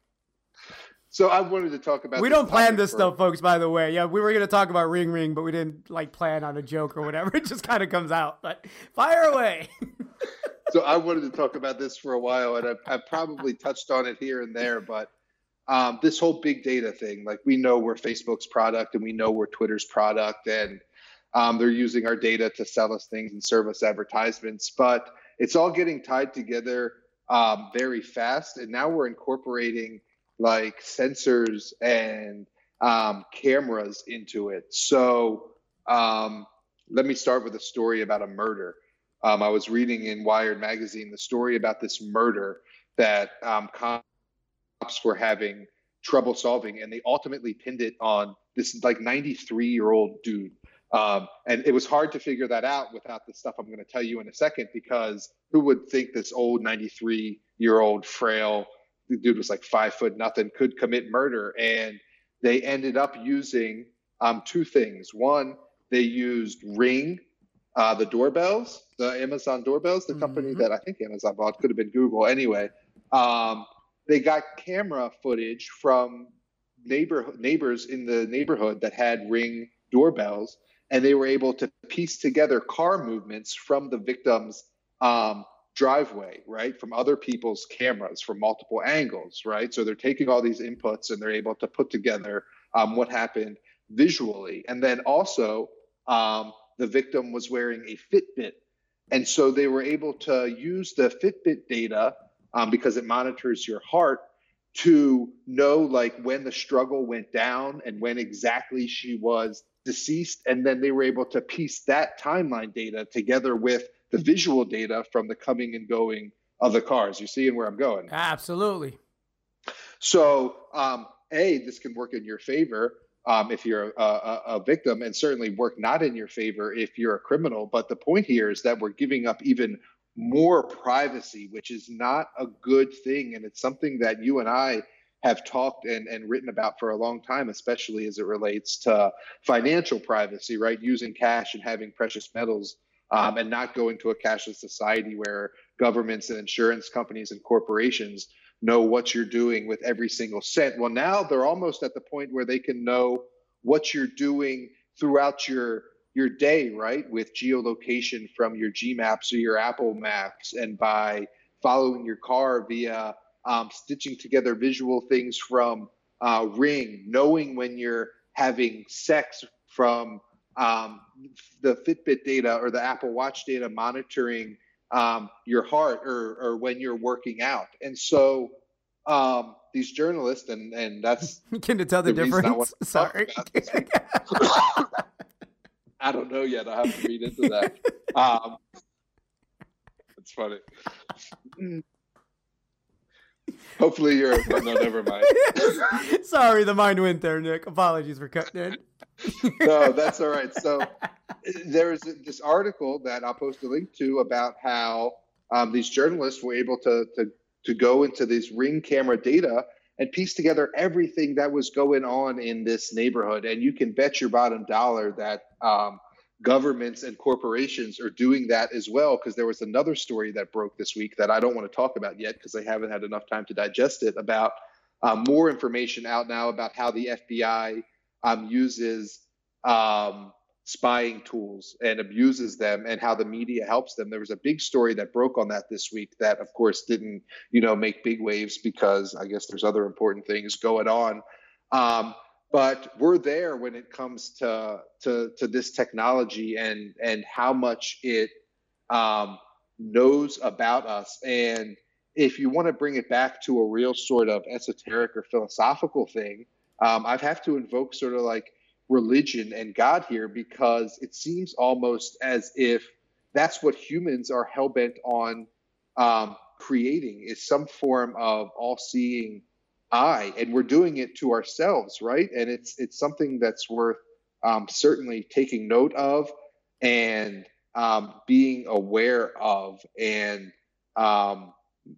So I wanted to talk about.
We don't plan this for... stuff, folks. By the way, yeah, we were going to talk about Ring Ring, but we didn't like plan on a joke or whatever. It just kind of comes out. But fire away.
so I wanted to talk about this for a while, and I've, I've probably touched on it here and there, but um, this whole big data thing, like we know we're Facebook's product, and we know we're Twitter's product, and um, they're using our data to sell us things and serve us advertisements, but it's all getting tied together um, very fast. And now we're incorporating like sensors and um, cameras into it. So um, let me start with a story about a murder. Um, I was reading in Wired magazine the story about this murder that um, cops were having trouble solving, and they ultimately pinned it on this like 93 year old dude um, and it was hard to figure that out without the stuff I'm going to tell you in a second, because who would think this old 93 year old frail the dude was like five foot nothing could commit murder? And they ended up using um, two things. One, they used Ring, uh, the doorbells, the Amazon doorbells, the mm-hmm. company that I think Amazon bought, could have been Google anyway. Um, they got camera footage from neighbor neighbors in the neighborhood that had ring doorbells, and they were able to piece together car movements from the victim's um, driveway, right, from other people's cameras from multiple angles, right. So they're taking all these inputs and they're able to put together um, what happened visually, and then also um, the victim was wearing a Fitbit, and so they were able to use the Fitbit data um, because it monitors your heart to know like when the struggle went down and when exactly she was deceased. And then they were able to piece that timeline data together with the visual data from the coming and going of the cars you seeing where i'm going
absolutely
so um, a this can work in your favor um, if you're a, a, a, victim and certainly work not in your favor if you're a criminal but the point here is that we're giving up even more privacy, which is not a good thing. And it's something that you and I have talked and, and written about for a long time, especially as it relates to financial privacy, right? Using cash and having precious metals um, and not going to a cashless society where governments and insurance companies and corporations know what you're doing with every single cent. Well, now they're almost at the point where they can know what you're doing throughout your your day, right, with geolocation from your G Maps or your Apple Maps, and by following your car via um, stitching together visual things from uh, Ring, knowing when you're having sex from um, the Fitbit data or the Apple Watch data monitoring um, your heart or, or when you're working out. And so um, these journalists, and, and that's.
Can you tell the, the difference? Sorry.
I don't know yet. I have to read into that. um, it's funny. Hopefully you're. No, never mind.
Sorry, the mind went there, Nick. Apologies for cutting in.
no, that's all right. So there's this article that I'll post a link to about how um, these journalists were able to, to to go into these ring camera data and piece together everything that was going on in this neighborhood. And you can bet your bottom dollar that um, governments and corporations are doing that as well. Because there was another story that broke this week that I don't want to talk about yet because I haven't had enough time to digest it about uh, more information out now about how the FBI um, uses um, spying tools and abuses them and how the media helps them. There was a big story that broke on that this week that of course didn't, you know, make big waves because I guess there's other important things going on. Um, but we're there when it comes to to to this technology and and how much it um, knows about us. And if you want to bring it back to a real sort of esoteric or philosophical thing um, i have to invoke sort of like religion and God here because it seems almost as if that's what humans are hell bent on um, creating is some form of all-seeing eye, and we're doing it to ourselves, right? And it's it's something that's worth um, certainly taking note of and um, being aware of and um,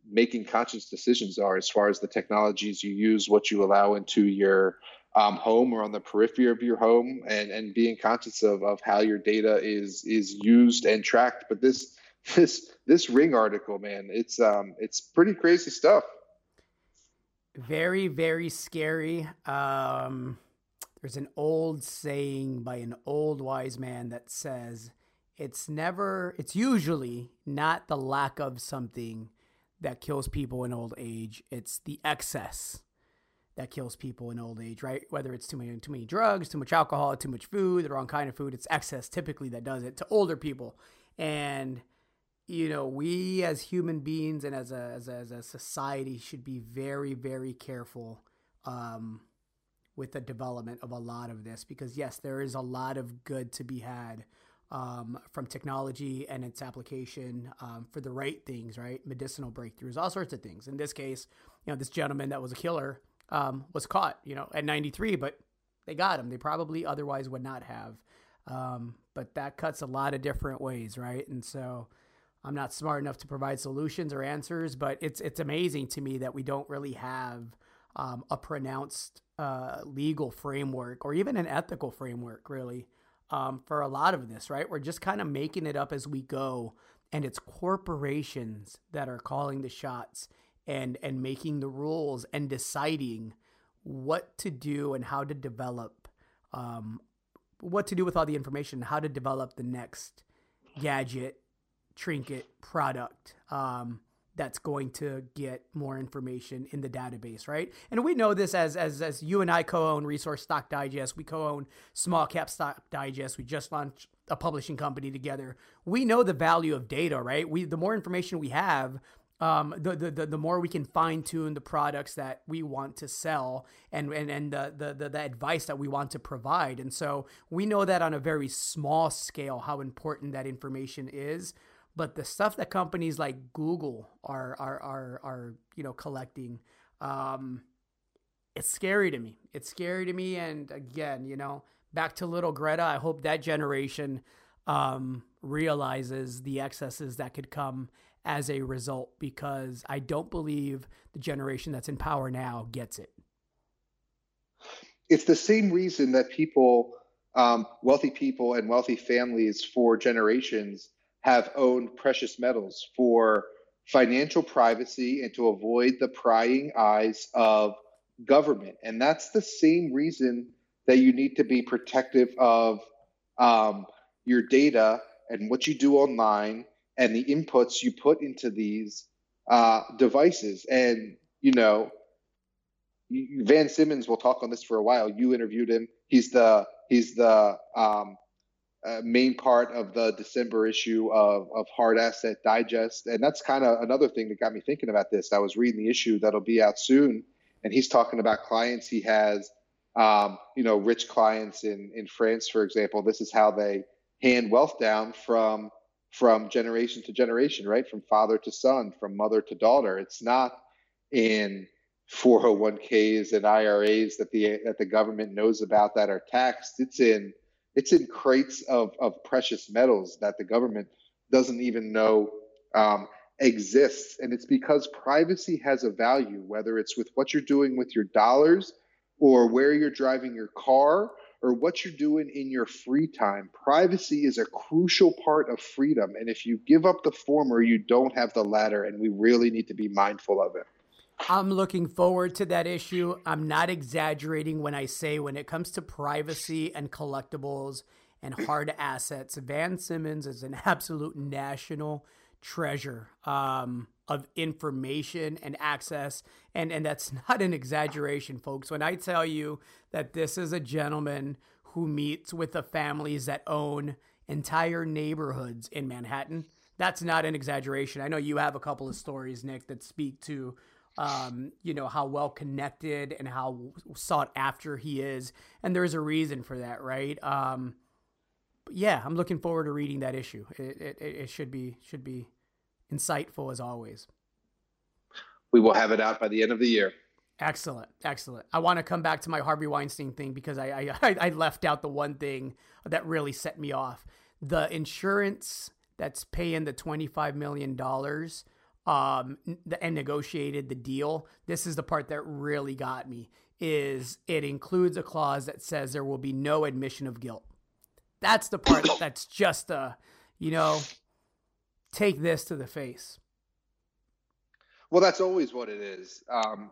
making conscious decisions are as far as the technologies you use, what you allow into your um, home or on the periphery of your home and, and being conscious of, of how your data is is used and tracked. But this this this ring article, man, it's um it's pretty crazy stuff.
Very, very scary. Um there's an old saying by an old wise man that says it's never it's usually not the lack of something that kills people in old age, it's the excess that kills people in old age, right? Whether it's too many too many drugs, too much alcohol, too much food, the wrong kind of food, it's excess typically that does it to older people. And you know, we as human beings and as a as a, as a society should be very very careful um, with the development of a lot of this because yes, there is a lot of good to be had um, from technology and its application um, for the right things, right? Medicinal breakthroughs, all sorts of things. In this case, you know, this gentleman that was a killer um, was caught, you know, at 93, but they got him. They probably otherwise would not have. Um, but that cuts a lot of different ways, right? And so I'm not smart enough to provide solutions or answers, but it's it's amazing to me that we don't really have um, a pronounced uh, legal framework or even an ethical framework, really, um, for a lot of this, right? We're just kind of making it up as we go, and it's corporations that are calling the shots and and making the rules and deciding what to do and how to develop um, what to do with all the information, how to develop the next gadget, trinket, product um, that's going to get more information in the database, right? And we know this as as as you and I co-own Resource Stock Digest, we co-own Small Cap Stock Digest. We just launched a publishing company together. We know the value of data, right? We the more information we have, um, the, the, the, more we can fine tune the products that we want to sell and, and, and the, the, the, the, advice that we want to provide. And so we know that on a very small scale, how important that information is. But the stuff that companies like Google are, are, are, are you know, collecting, um, it's scary to me. It's scary to me. And again, you know, back to little Greta, I hope that generation um, realizes the excesses that could come as a result because I don't believe the generation that's in power now gets it.
It's the same reason that people, um, wealthy people and wealthy families for generations have owned precious metals for financial privacy and to avoid the prying eyes of government. And that's the same reason that you need to be protective of um, your data and what you do online and the inputs you put into these uh, devices. And, you know, Van Simmons will talk on this for a while. You interviewed him. He's the he's the um, uh, main part of the December issue of, of Hard Asset Digest, and that's kind of another thing that got me thinking about this. I was reading the issue that'll be out soon, and he's talking about clients he has. Um, you know, rich clients in in France, for example. This is how they hand wealth down from from generation to generation, right? From father to son, from mother to daughter. It's not in 401ks and IRAs that the that the government knows about that are taxed. It's in it's in crates of, of precious metals that the government doesn't even know um, exists. And it's because privacy has a value, whether it's with what you're doing with your dollars or where you're driving your car or what you're doing in your free time. Privacy is a crucial part of freedom. And if you give up the former, you don't have the latter. And we really need to be mindful of it.
I'm looking forward to that issue. I'm not exaggerating when I say when it comes to privacy and collectibles and hard assets, Van Simmons is an absolute national treasure um, of information and access. And, and that's not an exaggeration, folks. When I tell you that this is a gentleman who meets with the families that own entire neighborhoods in Manhattan, that's not an exaggeration. I know you have a couple of stories, Nick, that speak to. Um, you know how well connected and how sought after he is, and there's a reason for that, right? Um, yeah, I'm looking forward to reading that issue. It, it, it should be should be insightful as always.
We will have it out by the end of the year.
Excellent, excellent. I want to come back to my Harvey Weinstein thing because I, I I left out the one thing that really set me off: the insurance that's paying the twenty five million dollars um and negotiated the deal. This is the part that really got me. Is it includes a clause that says there will be no admission of guilt. That's the part that's just a, you know, take this to the face.
Well, that's always what it is. Um,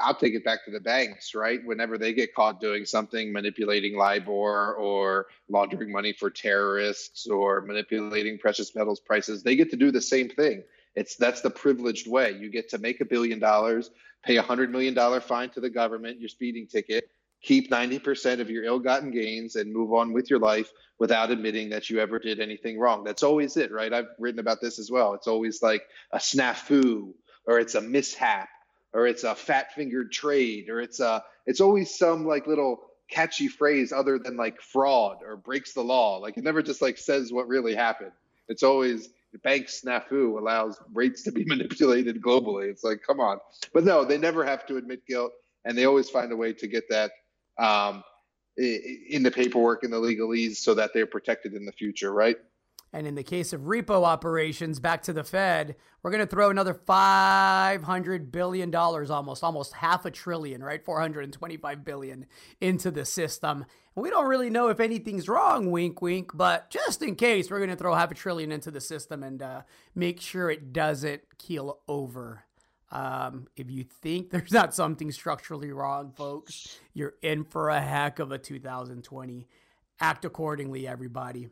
I'll take it back to the banks, right? Whenever they get caught doing something, manipulating LIBOR or laundering money for terrorists or manipulating precious metals prices, they get to do the same thing. It's that's the privileged way. You get to make a billion dollars, pay a hundred million dollar fine to the government, your speeding ticket, keep 90% of your ill-gotten gains and move on with your life without admitting that you ever did anything wrong. That's always it right? I've written about this as well. It's always like a snafu or it's a mishap or it's a fat fingered trade or it's a it's always some like little catchy phrase other than like fraud or breaks the law. Like it never just like says what really happened. It's always bank snafu allows rates to be manipulated globally it's like come on but no they never have to admit guilt and they always find a way to get that um, in the paperwork and the legalese so that they're protected in the future, right?
And in the case of repo operations, back to the Fed, we're going to throw another $500 billion, almost, almost half a trillion, right? 425 billion into the system. We don't really know if anything's wrong, wink, wink, but just in case, we're going to throw half a trillion into the system and uh, make sure it doesn't keel over. Um, if you think there's not something structurally wrong, folks, you're in for a heck of a 2020. Act accordingly, everybody.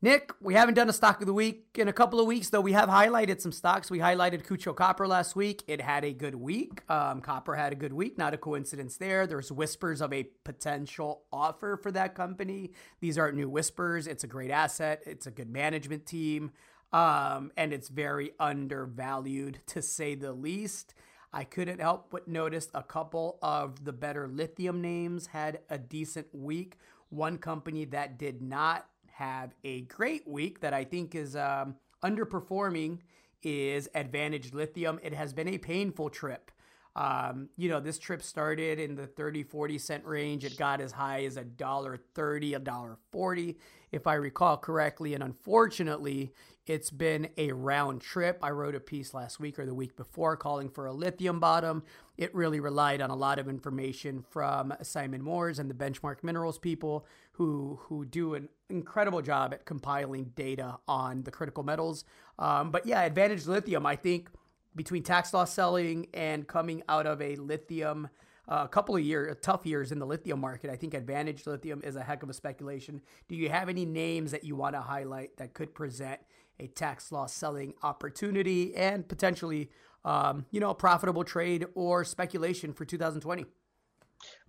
Nick, we haven't done a stock of the week in a couple of weeks, though we have highlighted some stocks. We highlighted Kutcho Copper last week. It had a good week. Um, Copper had a good week. Not a coincidence there. There's whispers of a potential offer for that company. These aren't new whispers. It's a great asset. It's a good management team. Um, and it's very undervalued to say the least. I couldn't help but notice a couple of the better lithium names had a decent week. One company that did not have a great week that I think is um, underperforming is Advantage Lithium. It has been a painful trip. Um, you know, this trip started in the 30, 40 cent range. It got as high as a dollar 30, a dollar 40, if I recall correctly. And unfortunately, it's been a round trip. I wrote a piece last week or the week before calling for a lithium bottom. It really relied on a lot of information from Simon Moores and the Benchmark Minerals people who who do an incredible job at compiling data on the critical metals. Um, but yeah, Advantage Lithium, I think between tax loss selling and coming out of a lithium uh, a couple of years, tough years in the lithium market. I think Advantage Lithium is a heck of a speculation. Do you have any names that you want to highlight that could present a tax loss selling opportunity and potentially, um, you know, a profitable trade or speculation for 2020?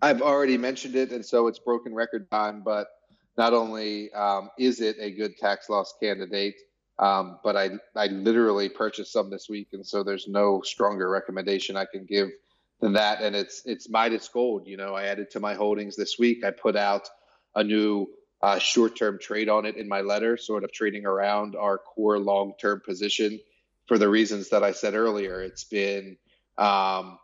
I've already mentioned it, and so it's broken record time. But not only um, is it a good tax loss candidate, um, but I I literally purchased some this week, and so there's no stronger recommendation I can give than that. And it's it's Midas Gold. You know, I added to my holdings this week. I put out a new uh, short-term trade on it in my letter, sort of trading around our core long-term position for the reasons that I said earlier. It's been um,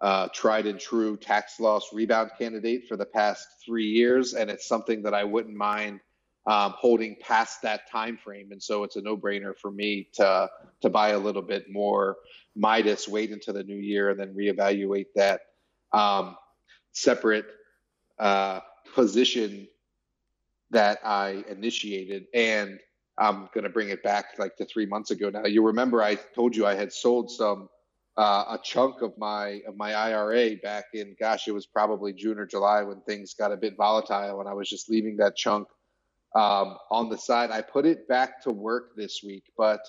uh, tried and true tax loss rebound candidate for the past three years, and it's something that I wouldn't mind um, holding past that time frame. And so it's a no-brainer for me to to buy a little bit more Midas, wait into the new year, and then reevaluate that um, separate uh, position that I initiated. And I'm going to bring it back like to three months ago now. You remember I told you I had sold some uh, a chunk of my of my IRA back in gosh, it was probably June or July when things got a bit volatile, and I was just leaving that chunk um, on the side. I put it back to work this week, but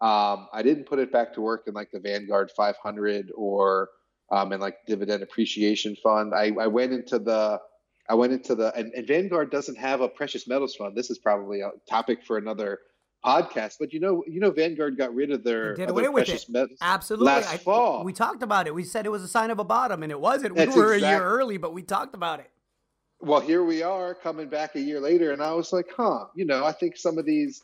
um, I didn't put it back to work in like the Vanguard 500 or um, in like dividend appreciation fund. I, I went into the I went into the and, and Vanguard doesn't have a precious metals fund. This is probably a topic for another podcast. But you know, you know, Vanguard got rid of their
did away with it. Absolutely,
last
I,
fall.
We talked about it. We said it was a sign of a bottom, and it wasn't. That's we were exact- a year early, but we talked about it.
Well, here we are coming back a year later, and I was like, huh. You know, I think some of these.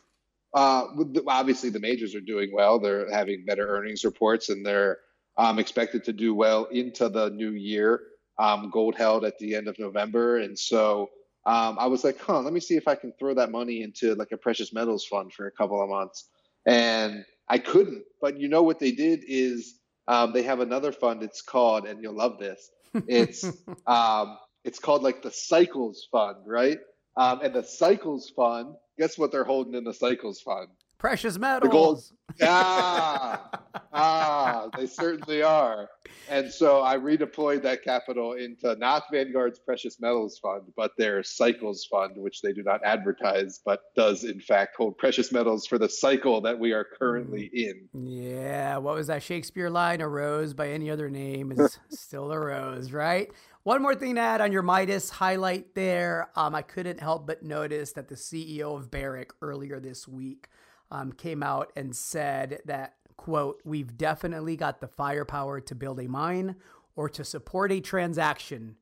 Uh, obviously, the majors are doing well. They're having better earnings reports, and they're um, expected to do well into the new year. Um, gold held at the end of November, and so um, I was like, huh, let me see if I can throw that money into like a precious metals fund for a couple of months. And I couldn't. But you know what they did is um, they have another fund. It's called, and you'll love this. It's um, it's called like the Cycles Fund, right? Um, and the Cycles Fund, guess what they're holding in the Cycles Fund?
Precious metals. The gold.
Ah, ah, they certainly are. And so I redeployed that capital into not Vanguard's precious metals fund, but their cycles fund, which they do not advertise, but does in fact hold precious metals for the cycle that we are currently mm. in.
Yeah. What was that Shakespeare line? A rose by any other name is still a rose, right? One more thing to add on your Midas highlight there. Um, I couldn't help but notice that the CEO of Barrick earlier this week um, came out and said that, quote, we've definitely got the firepower to build a mine or to support a transaction.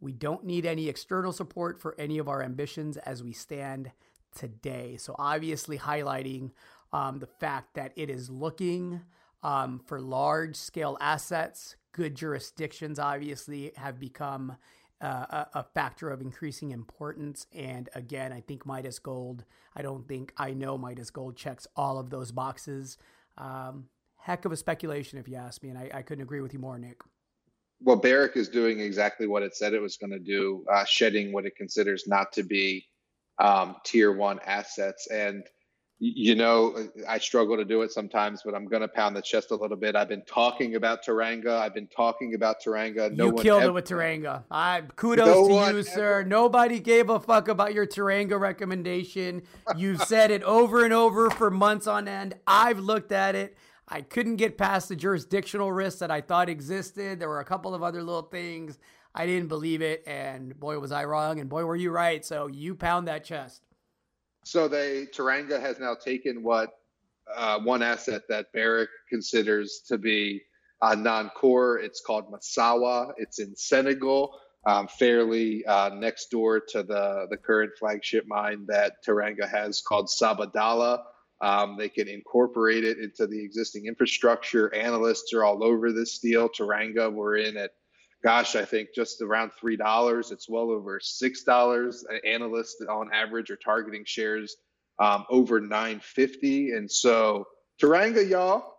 We don't need any external support for any of our ambitions as we stand today. So, obviously, highlighting um, the fact that it is looking um, for large scale assets. Good jurisdictions, obviously, have become uh, a, factor of increasing importance. And again, I think Midas Gold, I don't think I know Midas Gold checks all of those boxes. Um, heck of a speculation, if you ask me. And I, I, couldn't agree with you more, Nick.
Well, Barrick is doing exactly what it said it was going to do, uh, shedding what it considers not to be um, tier one assets. And you know, I struggle to do it sometimes, but I'm going to pound the chest a little bit. I've been talking about Teranga. I've been talking about Teranga.
No you killed ever, it with Teranga. I kudos no to you, ever. sir. Nobody gave a fuck about your Teranga recommendation. You've said it over and over for months on end. I've looked at it. I couldn't get past the jurisdictional risks that I thought existed. There were a couple of other little things. I didn't believe it, and boy was I wrong, and boy were you right. So you pound that chest.
So they Teranga has now taken what uh, one asset that Barrick considers to be uh, non-core. It's called Massawa. It's in Senegal, um, fairly uh, next door to the the current flagship mine that Teranga has called Sabodala. Um, they can incorporate it into the existing infrastructure. Analysts are all over this deal. Teranga, we're in at gosh, I think just around three dollars. It's well over six dollars. Analysts on average are targeting shares um, over nine fifty, and so Teranga, y'all.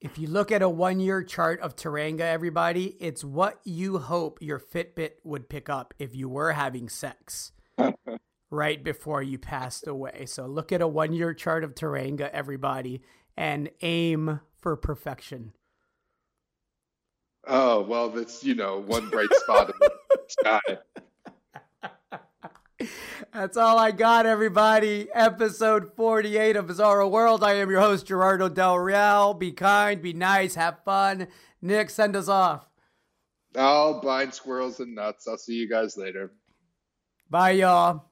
If you look at a one-year chart of Teranga, everybody, it's what you hope your Fitbit would pick up if you were having sex right before you passed away. So look at a one-year chart of Teranga, everybody, and aim for perfection.
Oh well, that's you know one bright spot in the sky.
That's all I got, everybody. Episode 48 of Bizarro World. I am your host, Gerardo Del Real. Be kind, be nice, have fun. Nick, send us off.
I'll blind squirrels and nuts. I'll see you guys later.
Bye, y'all.